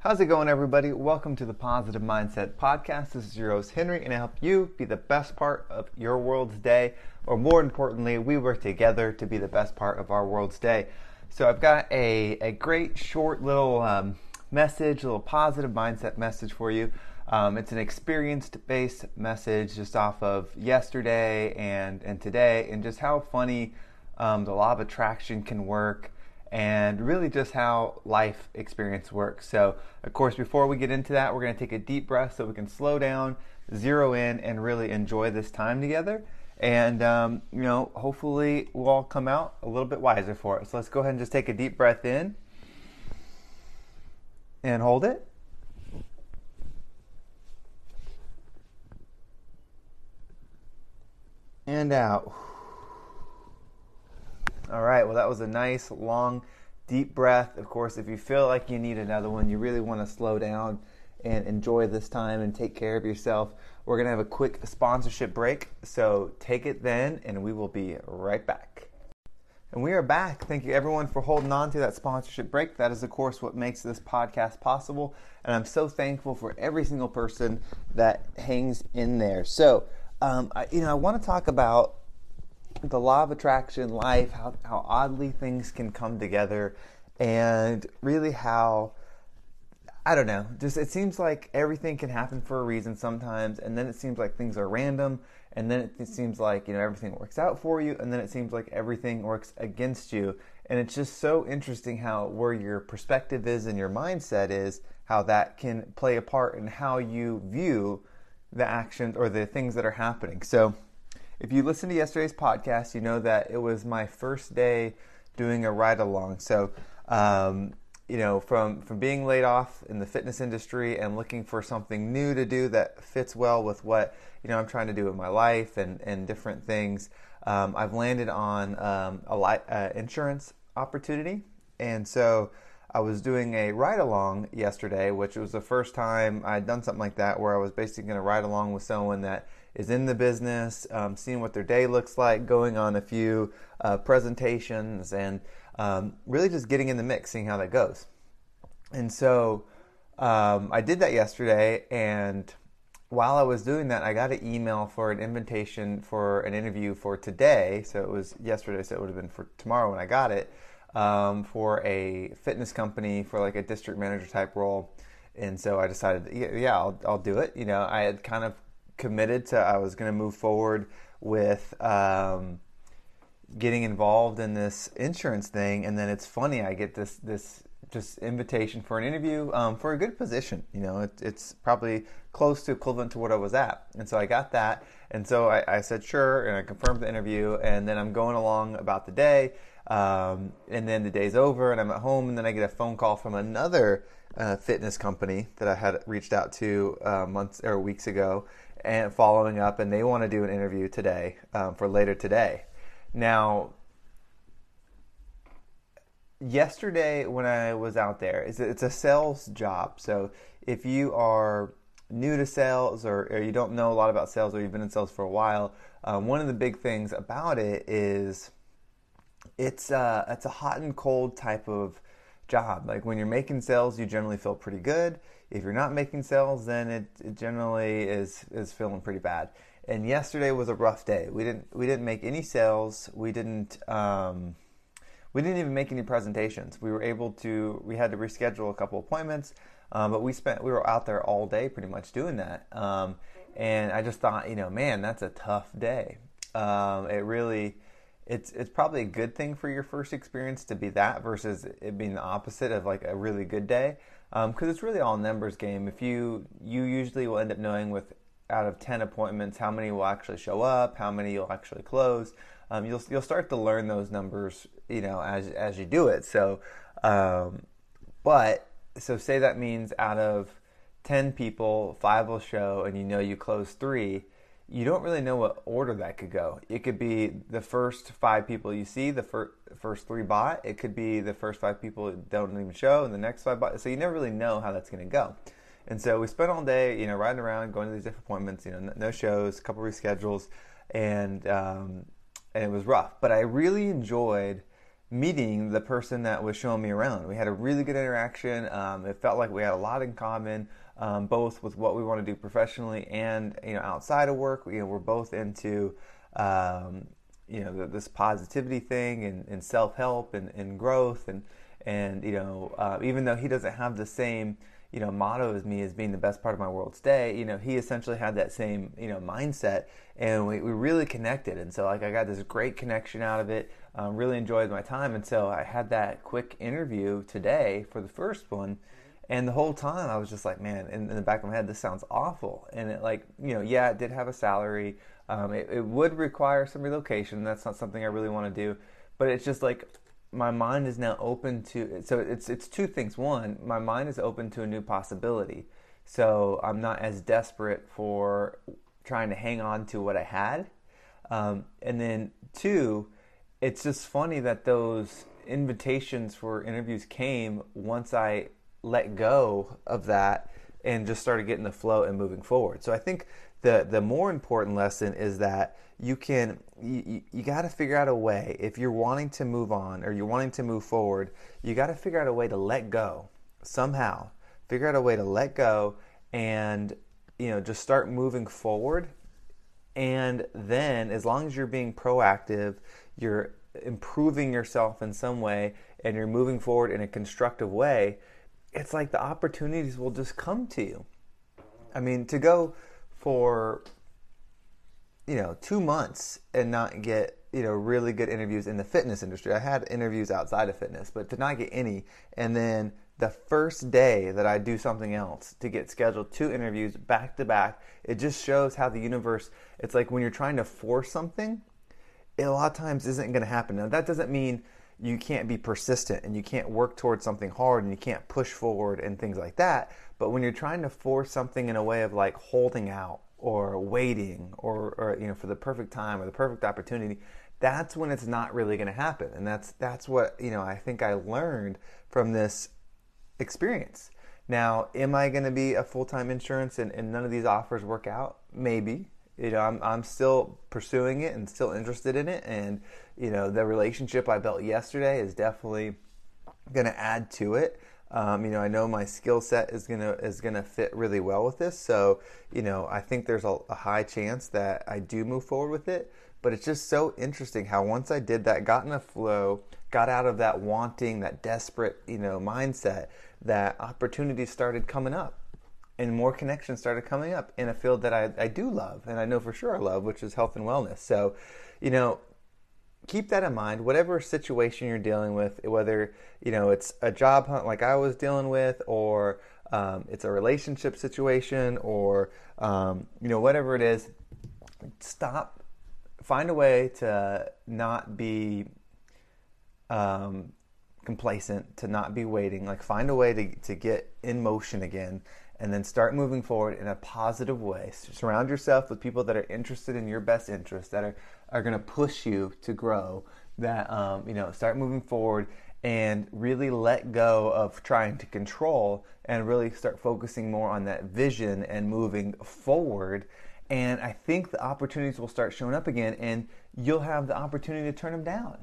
How's it going, everybody? Welcome to the Positive Mindset Podcast. This is your host, Henry, and I help you be the best part of your world's day, or more importantly, we work together to be the best part of our world's day. So, I've got a, a great short little um, message, a little positive mindset message for you. Um, it's an experience based message just off of yesterday and, and today, and just how funny um, the law of attraction can work and really just how life experience works. So, of course, before we get into that, we're going to take a deep breath so we can slow down, zero in, and really enjoy this time together. And, um, you know, hopefully we'll all come out a little bit wiser for it. So, let's go ahead and just take a deep breath in and hold it. And out. All right, well, that was a nice, long, deep breath. Of course, if you feel like you need another one, you really want to slow down and enjoy this time and take care of yourself. We're going to have a quick sponsorship break, so take it then, and we will be right back. And we are back. Thank you, everyone, for holding on to that sponsorship break. That is, of course, what makes this podcast possible. And I'm so thankful for every single person that hangs in there. So, um, I, you know, I want to talk about the law of attraction, life, how, how oddly things can come together, and really how, I don't know, just it seems like everything can happen for a reason sometimes, and then it seems like things are random, and then it, seems like, you know, everything works out for you, and then it seems like everything works against you. And it's just so interesting how where your perspective is and your mindset is, how that can play a part in how you view the actions or the things that are happening. So, if you listened to yesterday's podcast, you know that it was my first day doing a ride along. So, um, you know, from from being laid off in the fitness industry and looking for something new to do that fits well with what you know I'm trying to do in my life and and different things, um, I've landed on um, a li- uh, insurance opportunity, and so. I was doing a ride along yesterday, which was the first time I'd done something like that, where I was basically going to ride along with someone that is in the business, um, seeing what their day looks like, going on a few uh, presentations, and um, really just getting in the mix, seeing how that goes. And so um, I did that yesterday, and while I was doing that, I got an email for an invitation for an interview for today. So it was yesterday, so it would have been for tomorrow when I got it um, for a fitness company for like a district manager type role. And so I decided, yeah, I'll, I'll do it. You know, I had kind of committed to, I was going to move forward with um, getting involved in this insurance thing. And then it's funny, I get this, this just invitation for an interview um, for a good position. You know, it, it's probably close to equivalent to what I was at. And so I got that. And so I, I said, sure. And I confirmed the interview. And then I'm going along about the day. Um, and then the day's over and I'm at home, and then I get a phone call from another uh, fitness company that I had reached out to uh, months or weeks ago, and following up, and they want to do an interview today um, for later today. Now, yesterday when I was out there, it's a, it's a sales job. So if you are new to sales or, or, you don't know a lot about sales or you've been in sales for a while, um, one of the big things about it is it's uh, it's a hot and cold type of job. Like when you're making sales, you generally feel pretty good. If you're not making sales, then it, it generally is is feeling pretty bad. And yesterday was a rough day. We didn't we didn't make any sales. We didn't um, we didn't even make any presentations. We were able to we had to reschedule a couple appointments, um, but we spent we were out there all day pretty much doing that. Um, and I just thought, you know, man, that's a tough day. Um, it really it's it's probably a good thing for your first experience to be that versus it being the opposite of like a really good day because um, it's really all numbers game if you you usually will end up knowing with out of 10 appointments how many will actually show up how many you'll actually close um, you'll you'll start to learn those numbers you know as as you do it so um, but so say that means out of 10 people 5 will show and you know you close 3 you don't really know what order that could go. It could be the first five people you see, the fir- first three bought. It could be the first five people don't even show, and the next five bought. So you never really know how that's going to go. And so we spent all day, you know, riding around, going to these different appointments. You know, no shows, a couple reschedules, and um, and it was rough. But I really enjoyed meeting the person that was showing me around. We had a really good interaction. Um, it felt like we had a lot in common, um, both with what we want to do professionally and you know outside of work. You know, we're both into um, you know this positivity thing and, and self help and, and, growth and and you know uh, even though he doesn't have the same you know motto as me as being the best part of my world's day you know he essentially had that same you know mindset and we, we really connected. And so like i got this great connection out of it. Um, really enjoyed my time. And so i had that quick interview today for the first one and the whole time i was just like man in, in the back of my head this sounds awful. And it like you know yeah it did have a salary. Um, it, it would require some relocation. That's not something i really want to do. But it's just like my mind is now open to so it's it's two things. One my mind is open to a new possibility. So i'm not as desperate for trying to hang on to what i had. Um, and then two it's just funny that those invitations for interviews came once i let go of that and just started getting the flow and moving forward. So i think the the more important lesson is that you can you, you got to figure out a way if you're wanting to move on or you're wanting to move forward you got to figure out a way to let go somehow. Figure out a way to let go and you know just start moving forward. And then as long as you're being proactive you're improving yourself in some way and you're moving forward in a constructive way it's like the opportunities will just come to you i mean to go for you know two months and not get you know really good interviews in the fitness industry. I had interviews outside of fitness, but to not get any, and then the first day that I do something else to get scheduled two interviews back to back, it just shows how the universe. It's like when you're trying to force something, it a lot of times isn't going to happen. Now that doesn't mean you can't be persistent and you can't work towards something hard and you can't push forward and things like that. But when you're trying to force something in a way of like holding out or waiting or, or you know for the perfect time or the perfect opportunity, that's when it's not really going to happen. And that's that's what you know I think I learned from this experience. Now, am I going to be a full time insurance and, and none of these offers work out? Maybe. You know, I'm I'm still pursuing it and still interested in it, and you know, the relationship I built yesterday is definitely going to add to it. Um, you know, I know my skill set is gonna is gonna fit really well with this. So, you know, I think there's a, a, high chance that I do move forward with it. But it's just so interesting how once I did that, got in a flow, got out of that wanting, that desperate, you know, mindset, that opportunities started coming up, and more connections started coming up in a field that I, I do love, and I know for sure I love, which is health and wellness. So, you know, keep that in mind whatever situation you're dealing with whether you know it's a job hunt like i was dealing with or um, it's a relationship situation or um, you know whatever it is stop find a way to not be um, complacent to not be waiting like find a way to, to get in motion again and then start moving forward in a positive way. Surround yourself with people that are interested in your best interest, that are, are going to push you to grow, that, um, you know, start moving forward and really let go of trying to control and really start focusing more on that vision and moving forward. And I think the opportunities will start showing up again and you'll have the opportunity to turn them down.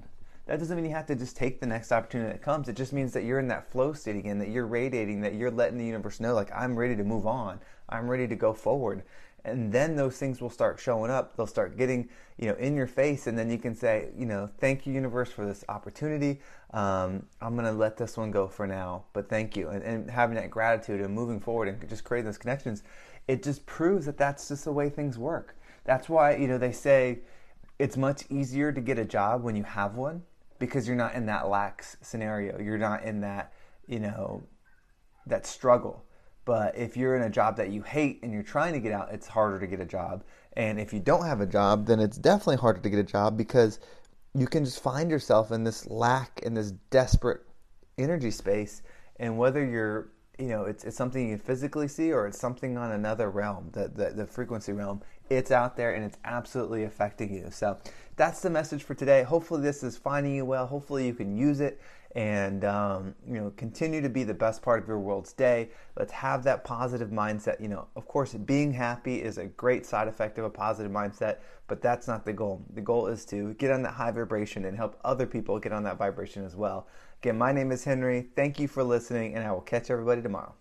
That doesn't mean you have to just take the next opportunity that comes. It just means that you're in that flow state again, that you're radiating, that you're letting the universe know, like, I'm ready to move on. I'm ready to go forward. And then those things will start showing up. They'll start getting, you know, in your face. And then you can say, you know, thank you, universe, for this opportunity. Um, I'm going to let this one go for now, but thank you. And, and having that gratitude and moving forward and just creating those connections, it just proves that that's just the way things work. That's why, you know, they say it's much easier to get a job when you have one because you're not in that lax scenario. You're not in that, you know, that struggle. But if you're in a job that you hate and you're trying to get out, it's harder to get a job. And if you don't have a job, then it's definitely harder to get a job because you can just find yourself in this lack in this desperate energy space. And whether you're, you know, it's, it's something you physically see or it's something on another realm, the, the, the frequency realm, it's out there and it's absolutely affecting you. So that's the message for today. Hopefully, this is finding you well. Hopefully, you can use it and um, you know continue to be the best part of your world's day. Let's have that positive mindset. You know of course being happy is a great side effect of a positive mindset but that's not the goal. The goal is to get on that high vibration and help other people get on that vibration as well. Again my name is henry. Thank you for listening and i will catch everybody tomorrow